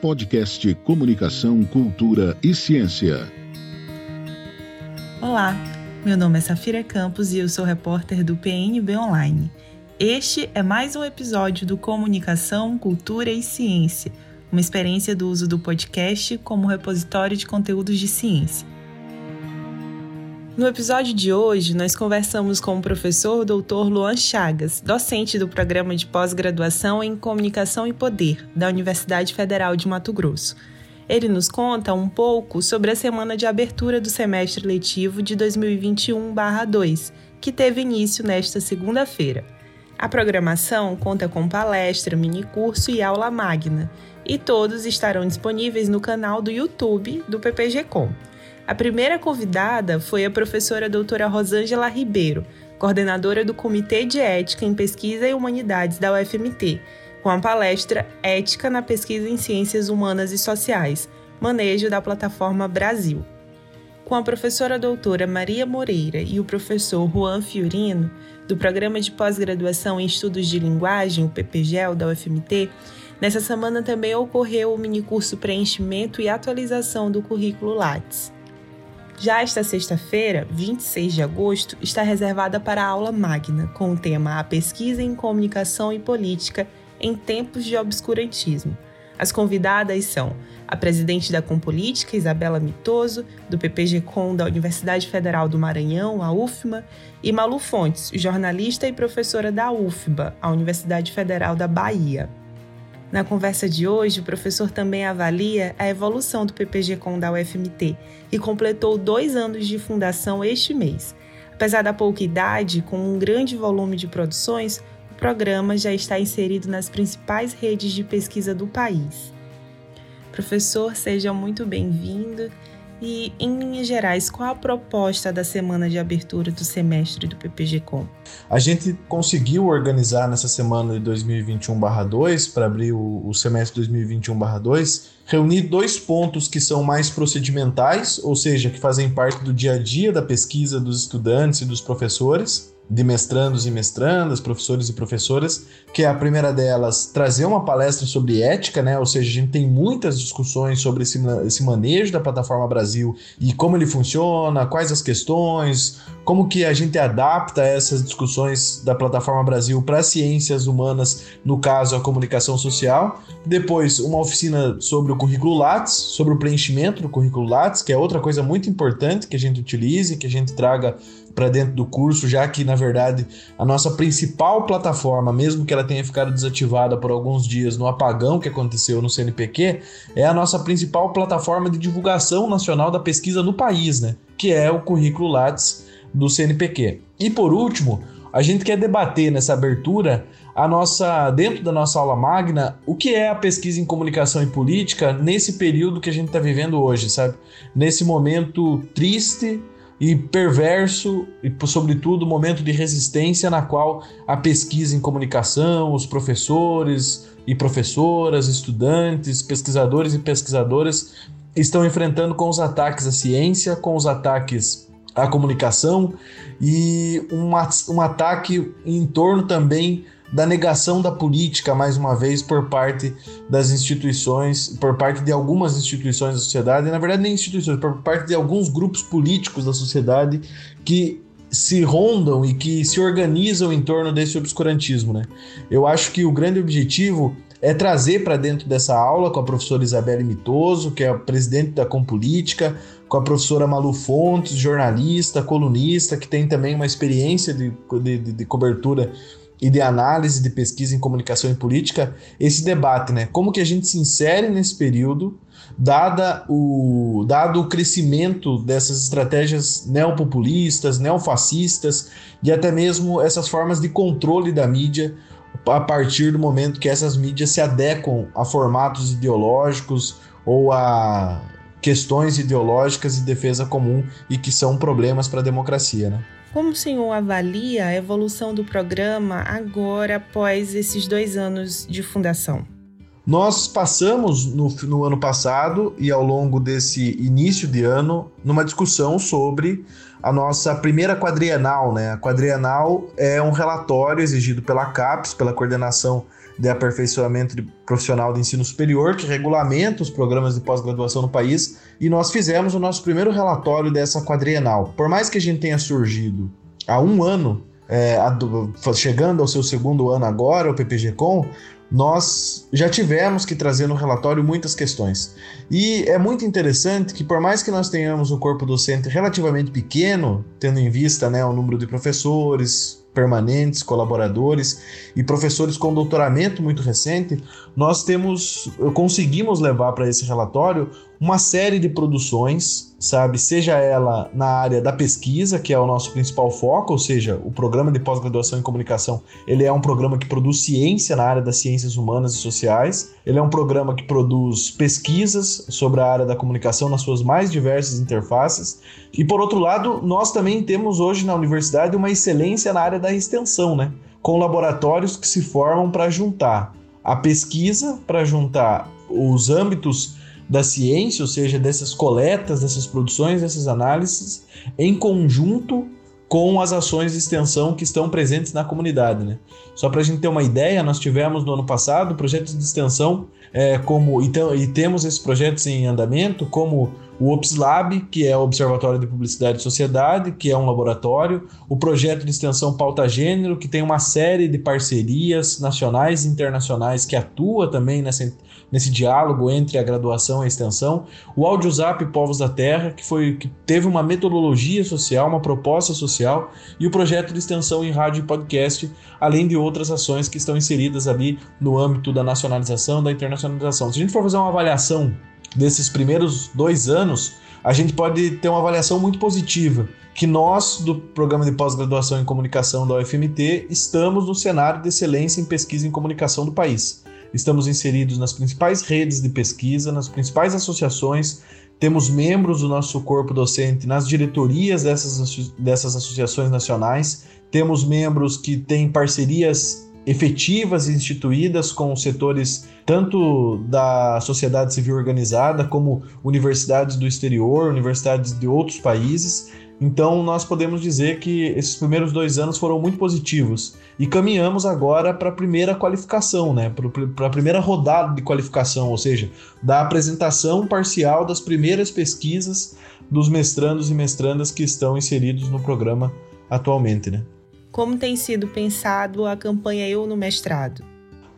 podcast Comunicação, Cultura e Ciência. Olá, meu nome é Safira Campos e eu sou repórter do PNB Online. Este é mais um episódio do Comunicação, Cultura e Ciência, uma experiência do uso do podcast como repositório de conteúdos de ciência. No episódio de hoje, nós conversamos com o professor Dr. Luan Chagas, docente do programa de pós-graduação em Comunicação e Poder da Universidade Federal de Mato Grosso. Ele nos conta um pouco sobre a semana de abertura do semestre letivo de 2021/2, que teve início nesta segunda-feira. A programação conta com palestra, minicurso e aula magna, e todos estarão disponíveis no canal do YouTube do PPG-Com. A primeira convidada foi a professora doutora Rosângela Ribeiro, coordenadora do Comitê de Ética em Pesquisa e Humanidades da UFMT, com a palestra Ética na Pesquisa em Ciências Humanas e Sociais, manejo da plataforma Brasil. Com a professora doutora Maria Moreira e o professor Juan Fiorino, do Programa de Pós-Graduação em Estudos de Linguagem, o PPGEL, da UFMT, nessa semana também ocorreu o minicurso Preenchimento e Atualização do Currículo Lattes. Já esta sexta-feira, 26 de agosto, está reservada para a aula magna, com o tema A Pesquisa em Comunicação e Política em Tempos de Obscurantismo. As convidadas são a presidente da Compolítica, Isabela Mitoso, do PPG-Com da Universidade Federal do Maranhão, a UFMA, e Malu Fontes, jornalista e professora da UFBA, a Universidade Federal da Bahia. Na conversa de hoje, o professor também avalia a evolução do PPG Com da UFMT e completou dois anos de fundação este mês. Apesar da pouca idade, com um grande volume de produções, o programa já está inserido nas principais redes de pesquisa do país. Professor, seja muito bem-vindo e, em linhas gerais, qual a proposta da semana de abertura do semestre do PPG-Com? A gente conseguiu organizar nessa semana de 2021/2 para abrir o, o semestre 2021/2, reunir dois pontos que são mais procedimentais, ou seja, que fazem parte do dia a dia da pesquisa dos estudantes e dos professores, de mestrandos e mestrandas, professores e professoras, que é a primeira delas trazer uma palestra sobre ética, né? Ou seja, a gente tem muitas discussões sobre esse, esse manejo da plataforma Brasil e como ele funciona, quais as questões, como que a gente adapta essas discussões da plataforma Brasil para ciências humanas, no caso a comunicação social. Depois, uma oficina sobre o currículo Lattes, sobre o preenchimento do currículo Lattes, que é outra coisa muito importante que a gente utilize, que a gente traga para dentro do curso, já que na verdade a nossa principal plataforma, mesmo que ela tenha ficado desativada por alguns dias no apagão que aconteceu no CNPq, é a nossa principal plataforma de divulgação nacional da pesquisa no país, né? Que é o currículo Lattes do CNPq. E por último, a gente quer debater nessa abertura a nossa dentro da nossa aula magna o que é a pesquisa em comunicação e política nesse período que a gente está vivendo hoje, sabe? Nesse momento triste e perverso e, sobretudo, momento de resistência na qual a pesquisa em comunicação, os professores e professoras, estudantes, pesquisadores e pesquisadoras estão enfrentando com os ataques à ciência, com os ataques à comunicação e um, um ataque em torno também da negação da política, mais uma vez, por parte das instituições, por parte de algumas instituições da sociedade, e na verdade nem instituições, por parte de alguns grupos políticos da sociedade que se rondam e que se organizam em torno desse obscurantismo, né? Eu acho que o grande objetivo é trazer para dentro dessa aula com a professora Isabelle Mitoso, que é a presidente da Compolítica, com a professora Malu Fontes, jornalista, colunista, que tem também uma experiência de, de, de cobertura e de análise de pesquisa em comunicação e política, esse debate, né? Como que a gente se insere nesse período, dada o, dado o crescimento dessas estratégias neopopulistas, neofascistas e até mesmo essas formas de controle da mídia a partir do momento que essas mídias se adequam a formatos ideológicos ou a questões ideológicas de defesa comum e que são problemas para a democracia, né? Como o senhor avalia a evolução do programa agora após esses dois anos de fundação? Nós passamos no, no, ano passado e ao longo desse início de ano numa discussão sobre a nossa primeira quadrienal. Né? A quadrienal é um relatório exigido pela CAPES, pela Coordenação de Aperfeiçoamento de Profissional de Ensino Superior, que regulamenta os programas de pós-graduação no país, e nós fizemos o nosso primeiro relatório dessa quadrienal. Por mais que a gente tenha surgido há um ano, é, chegando ao seu segundo ano agora, o PPG-Com, nós já tivemos que trazer no relatório muitas questões. E é muito interessante que, por mais que nós tenhamos um corpo docente relativamente pequeno, tendo em vista né, o número de professores, permanentes, colaboradores e professores com doutoramento muito recente, nós temos, conseguimos levar para esse relatório uma série de produções, sabe, seja ela na área da pesquisa, que é o nosso principal foco, ou seja, o programa de pós-graduação em comunicação, ele é um programa que produz ciência na área das ciências humanas e sociais, ele é um programa que produz pesquisas sobre a área da comunicação nas suas mais diversas interfaces, e por outro lado, nós também temos hoje na universidade uma excelência na área da extensão, né? Com laboratórios que se formam para juntar a pesquisa, para juntar os âmbitos da ciência, ou seja, dessas coletas, dessas produções, dessas análises, em conjunto com as ações de extensão que estão presentes na comunidade. Né? Só para a gente ter uma ideia, nós tivemos no ano passado projetos de extensão é, como então, e temos esses projetos em andamento, como o OPSLab, que é o Observatório de Publicidade e Sociedade, que é um laboratório, o projeto de extensão Pauta Gênero, que tem uma série de parcerias nacionais e internacionais que atua também nessa, nesse diálogo entre a graduação e a extensão, o AudioZap Povos da Terra, que foi que teve uma metodologia social, uma proposta social, e o projeto de extensão em rádio e podcast, além de outras ações que estão inseridas ali no âmbito da nacionalização, da internacionalização. Se a gente for fazer uma avaliação desses primeiros dois anos, a gente pode ter uma avaliação muito positiva, que nós, do programa de pós-graduação em comunicação da UFMT, estamos no cenário de excelência em pesquisa em comunicação do país. Estamos inseridos nas principais redes de pesquisa, nas principais associações, temos membros do nosso corpo docente nas diretorias dessas, dessas associações nacionais, temos membros que têm parcerias efetivas e instituídas com setores tanto da sociedade civil organizada como universidades do exterior, universidades de outros países. Então, nós podemos dizer que esses primeiros dois anos foram muito positivos e caminhamos agora para a primeira qualificação, né? para a primeira rodada de qualificação, ou seja, da apresentação parcial das primeiras pesquisas dos mestrandos e mestrandas que estão inseridos no programa atualmente. Né? Como tem sido pensado a campanha Eu no Mestrado?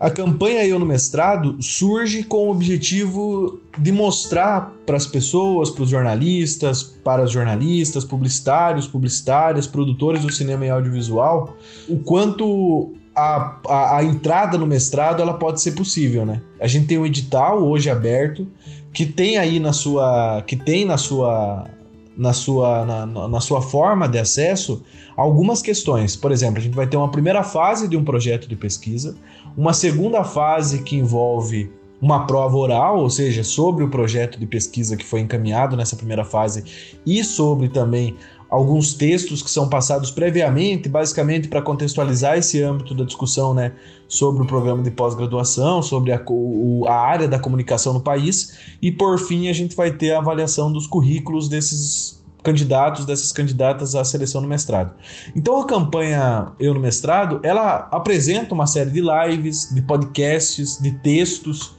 A campanha Eu no Mestrado surge com o objetivo de mostrar para as pessoas, para os jornalistas, para as jornalistas, publicitários, publicitárias, produtores do cinema e audiovisual, o quanto a, a, a, entrada no mestrado ela pode ser possível, né? A gente tem um edital hoje aberto que tem aí na sua que tem na sua na sua, na, na, sua forma de acesso algumas questões. Por exemplo, a gente vai ter uma primeira fase de um projeto de pesquisa, uma segunda fase que envolve uma prova oral, ou seja, sobre o projeto de pesquisa que foi encaminhado nessa primeira fase e sobre também alguns textos que são passados previamente, basicamente para contextualizar esse âmbito da discussão né, sobre o programa de pós-graduação, sobre a, o, a, área da comunicação no país, e por fim a gente vai ter a avaliação dos currículos desses candidatos, dessas candidatas à seleção no mestrado. Então a campanha Eu no Mestrado, ela apresenta uma série de lives, de podcasts, de textos,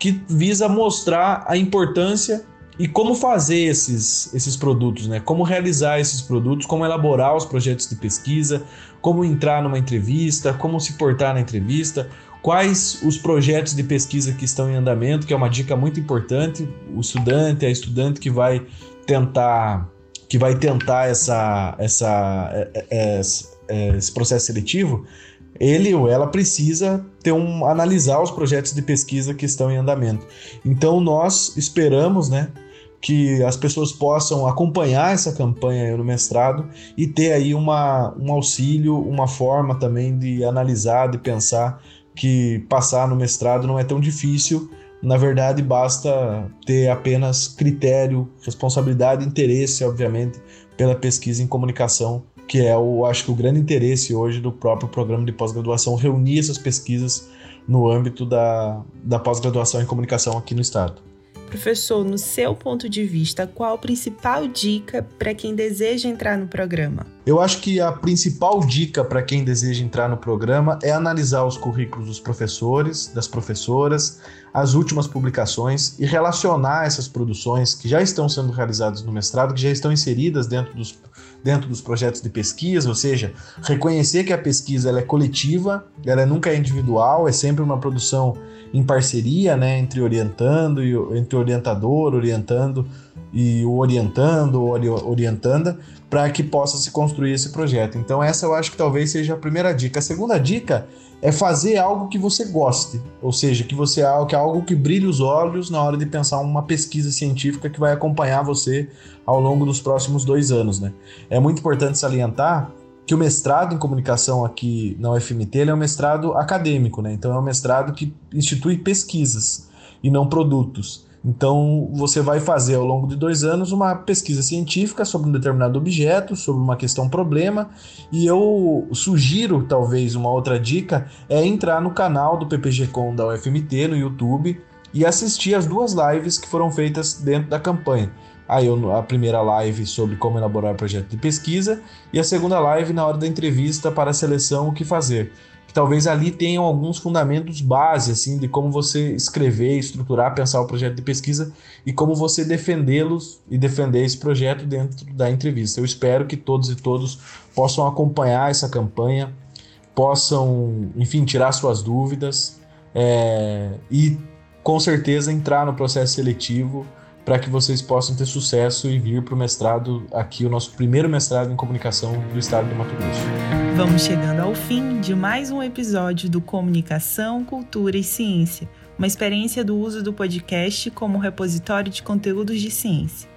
que visa mostrar a importância e como fazer esses, esses produtos, né? Como realizar esses produtos, como elaborar os projetos de pesquisa, como entrar numa entrevista, como se portar na entrevista, quais os projetos de pesquisa que estão em andamento, que é uma dica muito importante. O estudante, a estudante que vai tentar que vai tentar essa, essa, é, é, é, esse processo seletivo, ele ou ela precisa ter um analisar os projetos de pesquisa que estão em andamento. Então nós esperamos, né, que as pessoas possam acompanhar essa campanha no mestrado e ter aí uma, um auxílio, uma forma também de analisar, de pensar que passar no mestrado não é tão difícil. Na verdade, basta ter apenas critério, responsabilidade e interesse, obviamente, pela pesquisa em comunicação, que é o, acho que o grande interesse hoje do próprio programa de pós-graduação, reunir essas pesquisas no âmbito da, da pós-graduação em comunicação aqui no estado. Professor, no seu ponto de vista, qual a principal dica para quem deseja entrar no programa? Eu acho que a principal dica para quem deseja entrar no programa é analisar os currículos dos professores, das professoras, as últimas publicações e relacionar essas produções que já estão sendo realizadas no mestrado, que já estão inseridas dentro dos, dentro dos projetos de pesquisa, ou seja, reconhecer que a pesquisa ela é coletiva, ela nunca é individual, é sempre uma produção em parceria, né, entre orientando e entre orientador, orientando e o orientando orientanda, para que possa se construir esse projeto. Então essa eu acho que talvez seja a primeira dica. A segunda dica é fazer algo que você goste, ou seja, que você que é algo que brilhe os olhos na hora de pensar uma pesquisa científica que vai acompanhar você ao longo dos próximos dois anos, né? É muito importante salientar que o mestrado em comunicação aqui na UFMT é um mestrado acadêmico, né? Então é um mestrado que institui pesquisas e não produtos. Então você vai fazer ao longo de dois anos uma pesquisa científica sobre um determinado objeto, sobre uma questão problema, e eu sugiro talvez uma outra dica é entrar no canal do PPG-Com da UFMT no YouTube e assistir as duas lives que foram feitas dentro da campanha. Aí a primeira live sobre como elaborar projeto de pesquisa e a segunda live na hora da entrevista para a seleção o que fazer. Talvez ali tenham alguns fundamentos base assim de como você escrever, estruturar, pensar o projeto de pesquisa e como você defendê-los e defender esse projeto dentro da entrevista. Eu espero que todos e todos possam acompanhar essa campanha, possam, enfim, tirar suas dúvidas é, e com certeza entrar no processo seletivo para que vocês possam ter sucesso e vir para o mestrado aqui, o nosso primeiro mestrado em comunicação do estado do Mato Grosso. Vamos chegando ao fim de mais um episódio do Comunicação, Cultura e Ciência, uma experiência do uso do podcast como repositório de conteúdos de ciência.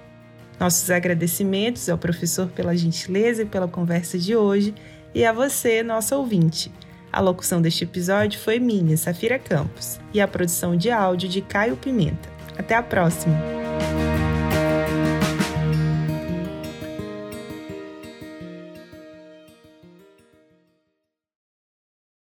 Nossos agradecimentos ao professor pela gentileza e pela conversa de hoje e a você, nosso ouvinte. A locução deste episódio foi minha, Safira Campos, e a produção de áudio de Caio Pimenta. Até a próxima! thank you